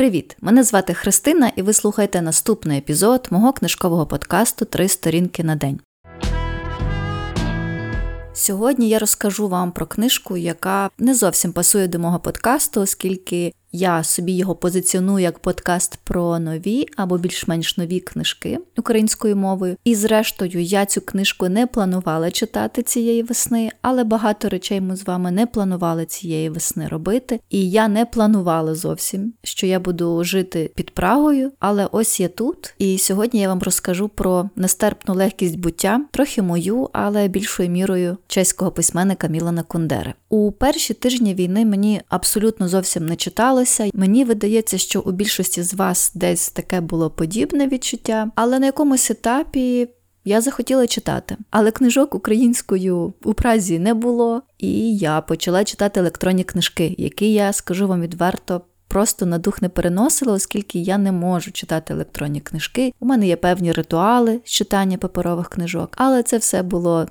Привіт! Мене звати Христина, і ви слухаєте наступний епізод мого книжкового подкасту Три сторінки на день. Сьогодні я розкажу вам про книжку, яка не зовсім пасує до мого подкасту, оскільки я собі його позиціоную як подкаст про нові або більш-менш нові книжки українською мовою. І, зрештою, я цю книжку не планувала читати цієї весни, але багато речей ми з вами не планували цієї весни робити. І я не планувала зовсім, що я буду жити під Прагою. Але ось я тут. І сьогодні я вам розкажу про нестерпну легкість буття, трохи мою, але більшою мірою чеського письменника Мілана Кундери. У перші тижні війни мені абсолютно зовсім не читалося. Мені видається, що у більшості з вас десь таке було подібне відчуття, але на якомусь етапі. Я захотіла читати, але книжок українською у Празі не було, і я почала читати електронні книжки, які я скажу вам відверто просто на дух не переносила, оскільки я не можу читати електронні книжки. У мене є певні ритуали з читання паперових книжок, але це все було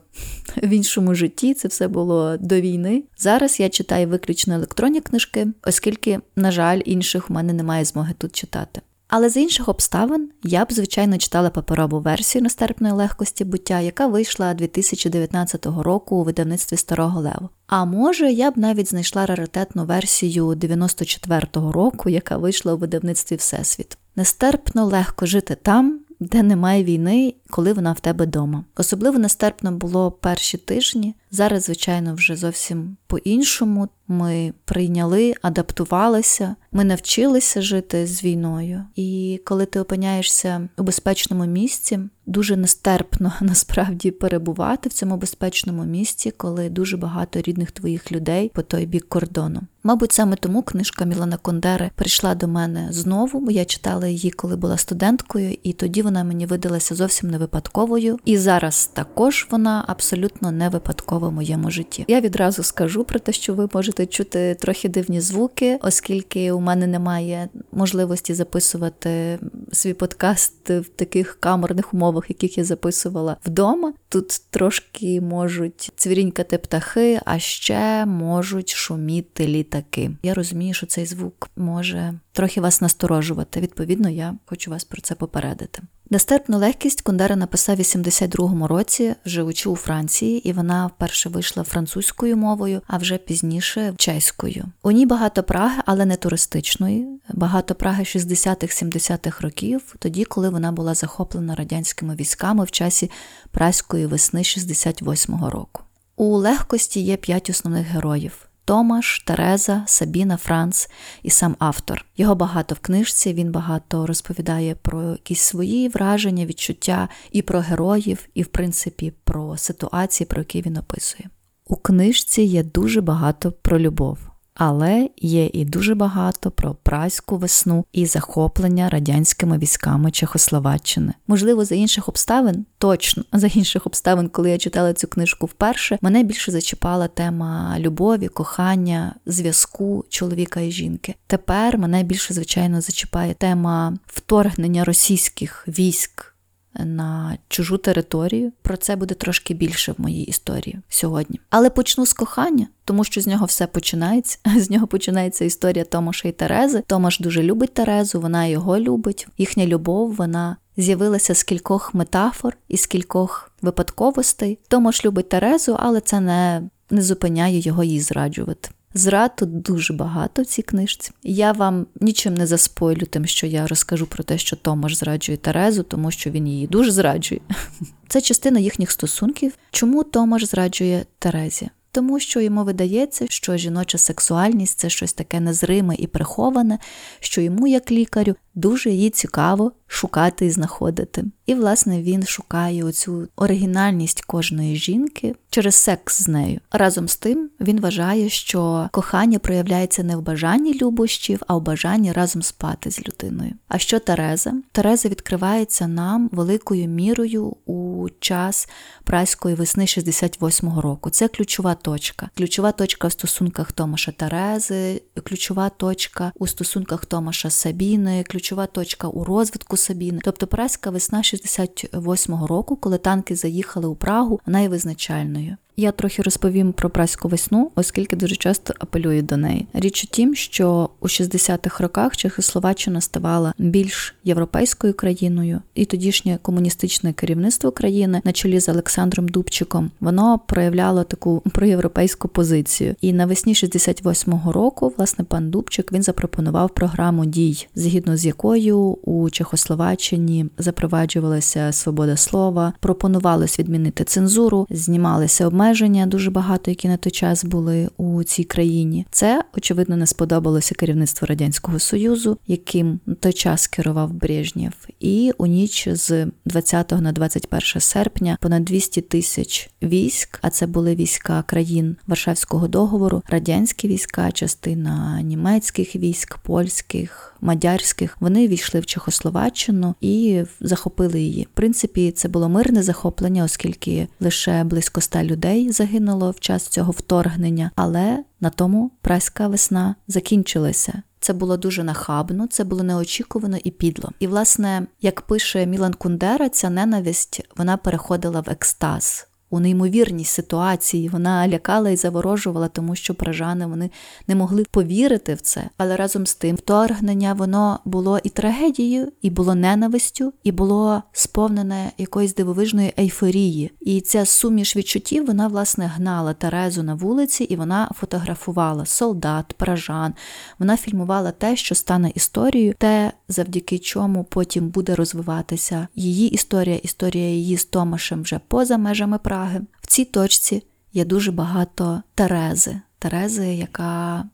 в іншому житті, це все було до війни. Зараз я читаю виключно електронні книжки, оскільки, на жаль, інших у мене немає змоги тут читати. Але з інших обставин я б, звичайно, читала паперову версію нестерпної легкості буття, яка вийшла 2019 року у видавництві Старого Леву. А може, я б навіть знайшла раритетну версію 94-го року, яка вийшла у видавництві Всесвіт. Нестерпно легко жити там, де немає війни, коли вона в тебе вдома. Особливо нестерпно було перші тижні. Зараз, звичайно, вже зовсім по-іншому. Ми прийняли, адаптувалися, ми навчилися жити з війною. І коли ти опиняєшся у безпечному місці, дуже нестерпно насправді перебувати в цьому безпечному місці, коли дуже багато рідних твоїх людей по той бік кордону. Мабуть, саме тому книжка Мілана Кондери прийшла до мене знову, бо я читала її, коли була студенткою, і тоді вона мені видалася зовсім не випадковою. І зараз також вона абсолютно не випадкова в моєму житті. Я відразу скажу про те, що ви можете чути трохи дивні звуки, оскільки у мене немає можливості записувати свій подкаст в таких камерних умовах, яких я записувала вдома. Тут трошки можуть цвірінькати птахи, а ще можуть шуміти літаки. Я розумію, що цей звук може трохи вас насторожувати. Відповідно, я хочу вас про це попередити. Нестерпну легкість Кундера написав у 82-му році, живучи у Франції, і вона вперше вийшла французькою мовою, а вже пізніше чеською. У ній багато Праги, але не туристичної, багато Праги 60-х-70-х років, тоді, коли вона була захоплена радянськими військами в часі праської весни 68-го року. У легкості є п'ять основних героїв. Томаш, Тереза, Сабіна, Франц і сам автор. Його багато в книжці, він багато розповідає про якісь свої враження, відчуття і про героїв, і, в принципі, про ситуації, про які він описує. У книжці є дуже багато про любов. Але є і дуже багато про праську весну і захоплення радянськими військами Чехословаччини. Можливо, за інших обставин, точно за інших обставин, коли я читала цю книжку вперше, мене більше зачіпала тема любові, кохання, зв'язку чоловіка і жінки. Тепер мене більше звичайно зачіпає тема вторгнення російських військ на чужу територію. Про це буде трошки більше в моїй історії сьогодні. Але почну з кохання, тому що з нього все починається. З нього починається історія Томаша і Терези. Томаш дуже любить Терезу, вона його любить. Їхня любов, вона. З'явилася з кількох метафор і з кількох випадковостей. Томаш любить Терезу, але це не не зупиняє його її зраджувати. Зрад тут дуже багато в цій книжці. Я вам нічим не заспойлю, тим, що я розкажу про те, що Томаш зраджує Терезу, тому що він її дуже зраджує. Це частина їхніх стосунків. Чому Томаш зраджує Терезі? Тому що йому видається, що жіноча сексуальність це щось таке незриме і приховане, що йому, як лікарю, дуже її цікаво шукати і знаходити. І, власне, він шукає оцю оригінальність кожної жінки через секс з нею. Разом з тим він вважає, що кохання проявляється не в бажанні любощів, а в бажанні разом спати з людиною. А що Тереза? Тереза відкривається нам великою мірою у час праської весни 68-го року. Це ключова точка. Ключова точка в стосунках Томаша Терези, ключова точка у стосунках Томаша Сабіни, ключова точка у розвитку Сабіни. Тобто праська весна 68-го року, коли танки заїхали у Прагу, вона є визначальною. Я трохи розповім про праську весну, оскільки дуже часто апелюю до неї. Річ у тім, що у 60-х роках Чехословаччина ставала більш європейською країною, і тодішнє комуністичне керівництво країни на чолі з Олександром Дубчиком воно проявляло таку проєвропейську позицію. І навесні 68-го року, власне, пан Дубчик він запропонував програму дій, згідно з якою у Чехословаччині запроваджувалася свобода слова, пропонувалось відмінити цензуру, знімалися обмеження дуже багато, які на той час були у цій країні. Це очевидно не сподобалося керівництву радянського союзу, яким на той час керував Брежнєв. І у ніч з 20 на 21 серпня понад 200 тисяч військ, а це були війська країн Варшавського договору, радянські війська, частина німецьких військ, польських, мадярських. Вони війшли в Чехословаччину і захопили її. В принципі, це було мирне захоплення, оскільки лише близько ста людей загинуло в час цього вторгнення, але на тому праська весна закінчилася. Це було дуже нахабно, це було неочікувано і підло. І, власне, як пише Мілан Кундера, ця ненависть вона переходила в екстаз у неймовірній ситуації. Вона лякала і заворожувала, тому що пражани вони не могли повірити в це. Але разом з тим вторгнення воно було і трагедією, і було ненавистю, і було сповнене якоїсь дивовижної ейфорії. І ця суміш відчуттів вона власне гнала Терезу на вулиці, і вона фотографувала солдат, пражан. Вона фільмувала те, що стане історією, те, завдяки чому потім буде розвиватися її історія, історія її з Томашем вже поза межами права. Праги. В цій точці є дуже багато Терези, Терези, яка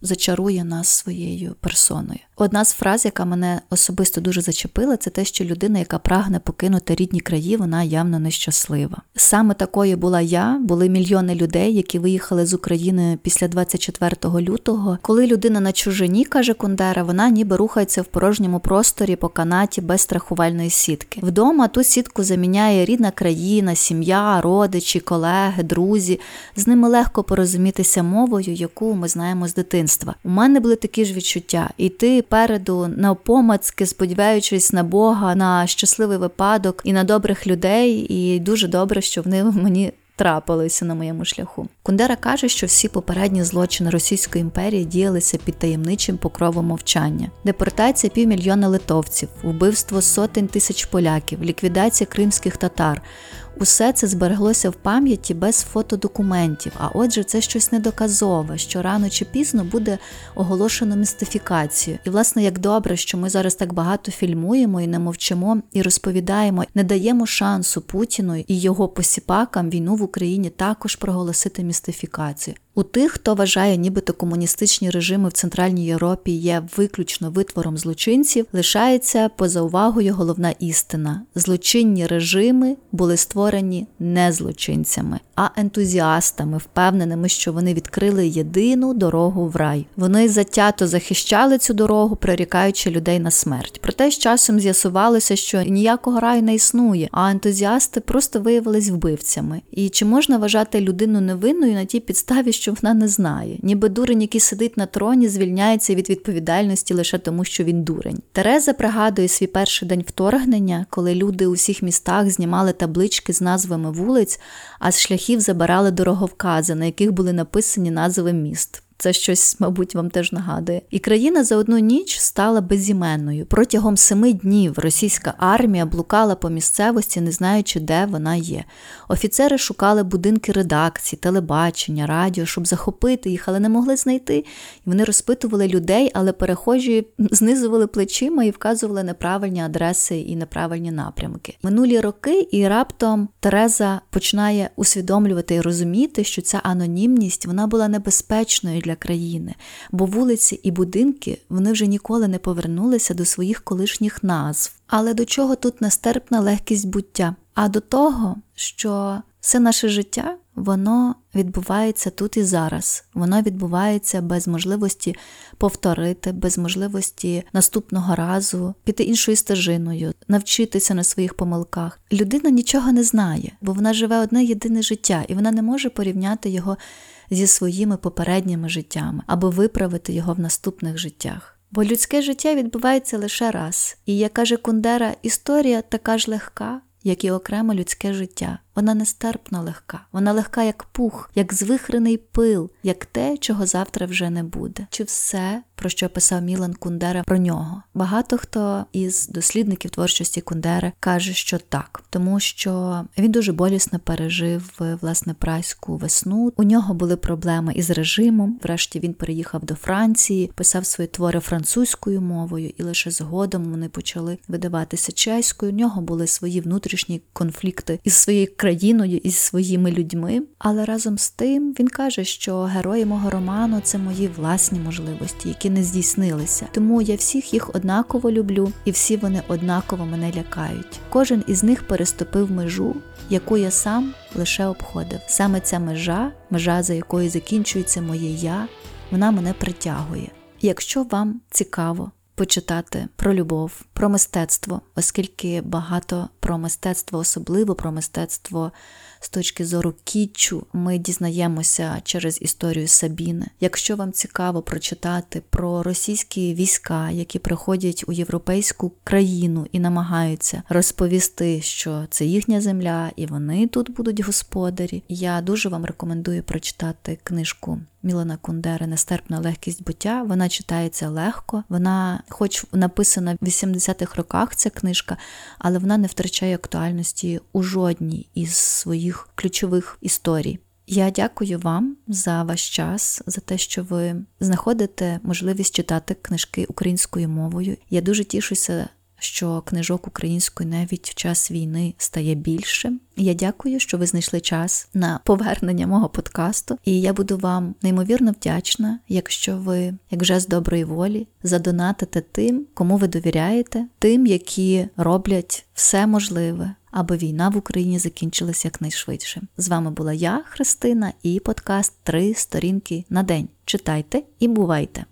зачарує нас своєю персоною. Одна з фраз, яка мене особисто дуже зачепила, це те, що людина, яка прагне покинути рідні краї, вона явно нещаслива. Саме такою була я, були мільйони людей, які виїхали з України після 24 лютого. Коли людина на чужині, каже Кундера, вона ніби рухається в порожньому просторі по канаті без страхувальної сітки. Вдома ту сітку заміняє рідна країна, сім'я, родичі, колеги, друзі. З ними легко порозумітися мовою, яку ми знаємо з дитинства. У мене були такі ж відчуття, і ти переду навпомацьки, сподіваючись на Бога, на щасливий випадок і на добрих людей, і дуже добре, що вони мені. Трапилися на моєму шляху. Кундера каже, що всі попередні злочини Російської імперії діялися під таємничим покровом мовчання: депортація півмільйона литовців, вбивство сотень тисяч поляків, ліквідація кримських татар, Усе це збереглося в пам'яті без фотодокументів, а отже, це щось недоказове, що рано чи пізно буде оголошено містифікацію. І, власне, як добре, що ми зараз так багато фільмуємо і не мовчимо, і розповідаємо, не даємо шансу Путіну і його посіпакам війну в Україні також проголосити містифікацію. У тих, хто вважає, нібито комуністичні режими в Центральній Європі є виключно витвором злочинців, лишається поза увагою головна істина: злочинні режими були створені не злочинцями, а ентузіастами, впевненими, що вони відкрили єдину дорогу в рай. Вони затято захищали цю дорогу, прирікаючи людей на смерть. Проте з часом з'ясувалося, що ніякого раю не існує, а ентузіасти просто виявились вбивцями. І чи можна вважати людину невинною на тій підставі, що вона не знає, ніби дурень, який сидить на троні, звільняється від відповідальності лише тому, що він дурень. Тереза пригадує свій перший день вторгнення, коли люди у всіх містах знімали таблички з назвами вулиць, а з шляхів забирали дороговкази, на яких були написані назви міст. Це щось, мабуть, вам теж нагадує. І країна за одну ніч стала безіменною. Протягом семи днів російська армія блукала по місцевості, не знаючи, де вона є. Офіцери шукали будинки редакції, телебачення, радіо, щоб захопити їх, але не могли знайти. І вони розпитували людей, але перехожі знизували плечима і вказували неправильні адреси і неправильні напрямки. Минулі роки і раптом Тереза починає усвідомлювати і розуміти, що ця анонімність вона була небезпечною для для країни, бо вулиці і будинки вони вже ніколи не повернулися до своїх колишніх назв. Але до чого тут нестерпна легкість буття? А до того, що все наше життя воно відбувається тут і зараз. Воно відбувається без можливості повторити, без можливості наступного разу піти іншою стежиною, навчитися на своїх помилках. Людина нічого не знає, бо вона живе одне єдине життя, і вона не може порівняти його зі своїми попередніми життями, аби виправити його в наступних життях. Бо людське життя відбувається лише раз, і як каже Кундера, історія така ж легка, як і окреме людське життя. Вона нестерпно легка, вона легка, як пух, як звихрений пил, як те, чого завтра вже не буде. Чи все, про що писав Мілан Кундера про нього? Багато хто із дослідників творчості Кундери каже, що так, тому що він дуже болісно пережив власне прайську весну. У нього були проблеми із режимом. Врешті він переїхав до Франції, писав свої твори французькою мовою, і лише згодом вони почали видаватися чеською. У нього були свої внутрішні конфлікти із своєю країною, із своїми людьми. Але разом з тим він каже, що герої мого роману це мої власні можливості, які не здійснилися. Тому я всіх їх однаково люблю, і всі вони однаково мене лякають. Кожен із них переступив межу, яку я сам лише обходив. Саме ця межа, межа за якою закінчується моє я, вона мене притягує. Якщо вам цікаво почитати про любов, про мистецтво, оскільки багато про мистецтво, особливо про мистецтво з точки зору кітчу, ми дізнаємося через історію Сабіни. Якщо вам цікаво прочитати про російські війська, які приходять у європейську країну і намагаються розповісти, що це їхня земля, і вони тут будуть господарі, я дуже вам рекомендую прочитати книжку. Мілана Кундери Нестерпна легкість буття. Вона читається легко. Вона, хоч написана в 80-х роках, ця книжка, але вона не втрачає актуальності у жодній із своїх ключових історій. Я дякую вам за ваш час, за те, що ви знаходите можливість читати книжки українською мовою. Я дуже тішуся що книжок української навіть в час війни стає більше. Я дякую, що ви знайшли час на повернення мого подкасту, і я буду вам неймовірно вдячна, якщо ви, як вже з доброї волі, задонатите тим, кому ви довіряєте, тим, які роблять все можливе. Аби війна в Україні закінчилася якнайшвидше. З вами була я, Христина, і подкаст Три сторінки на день. Читайте і бувайте!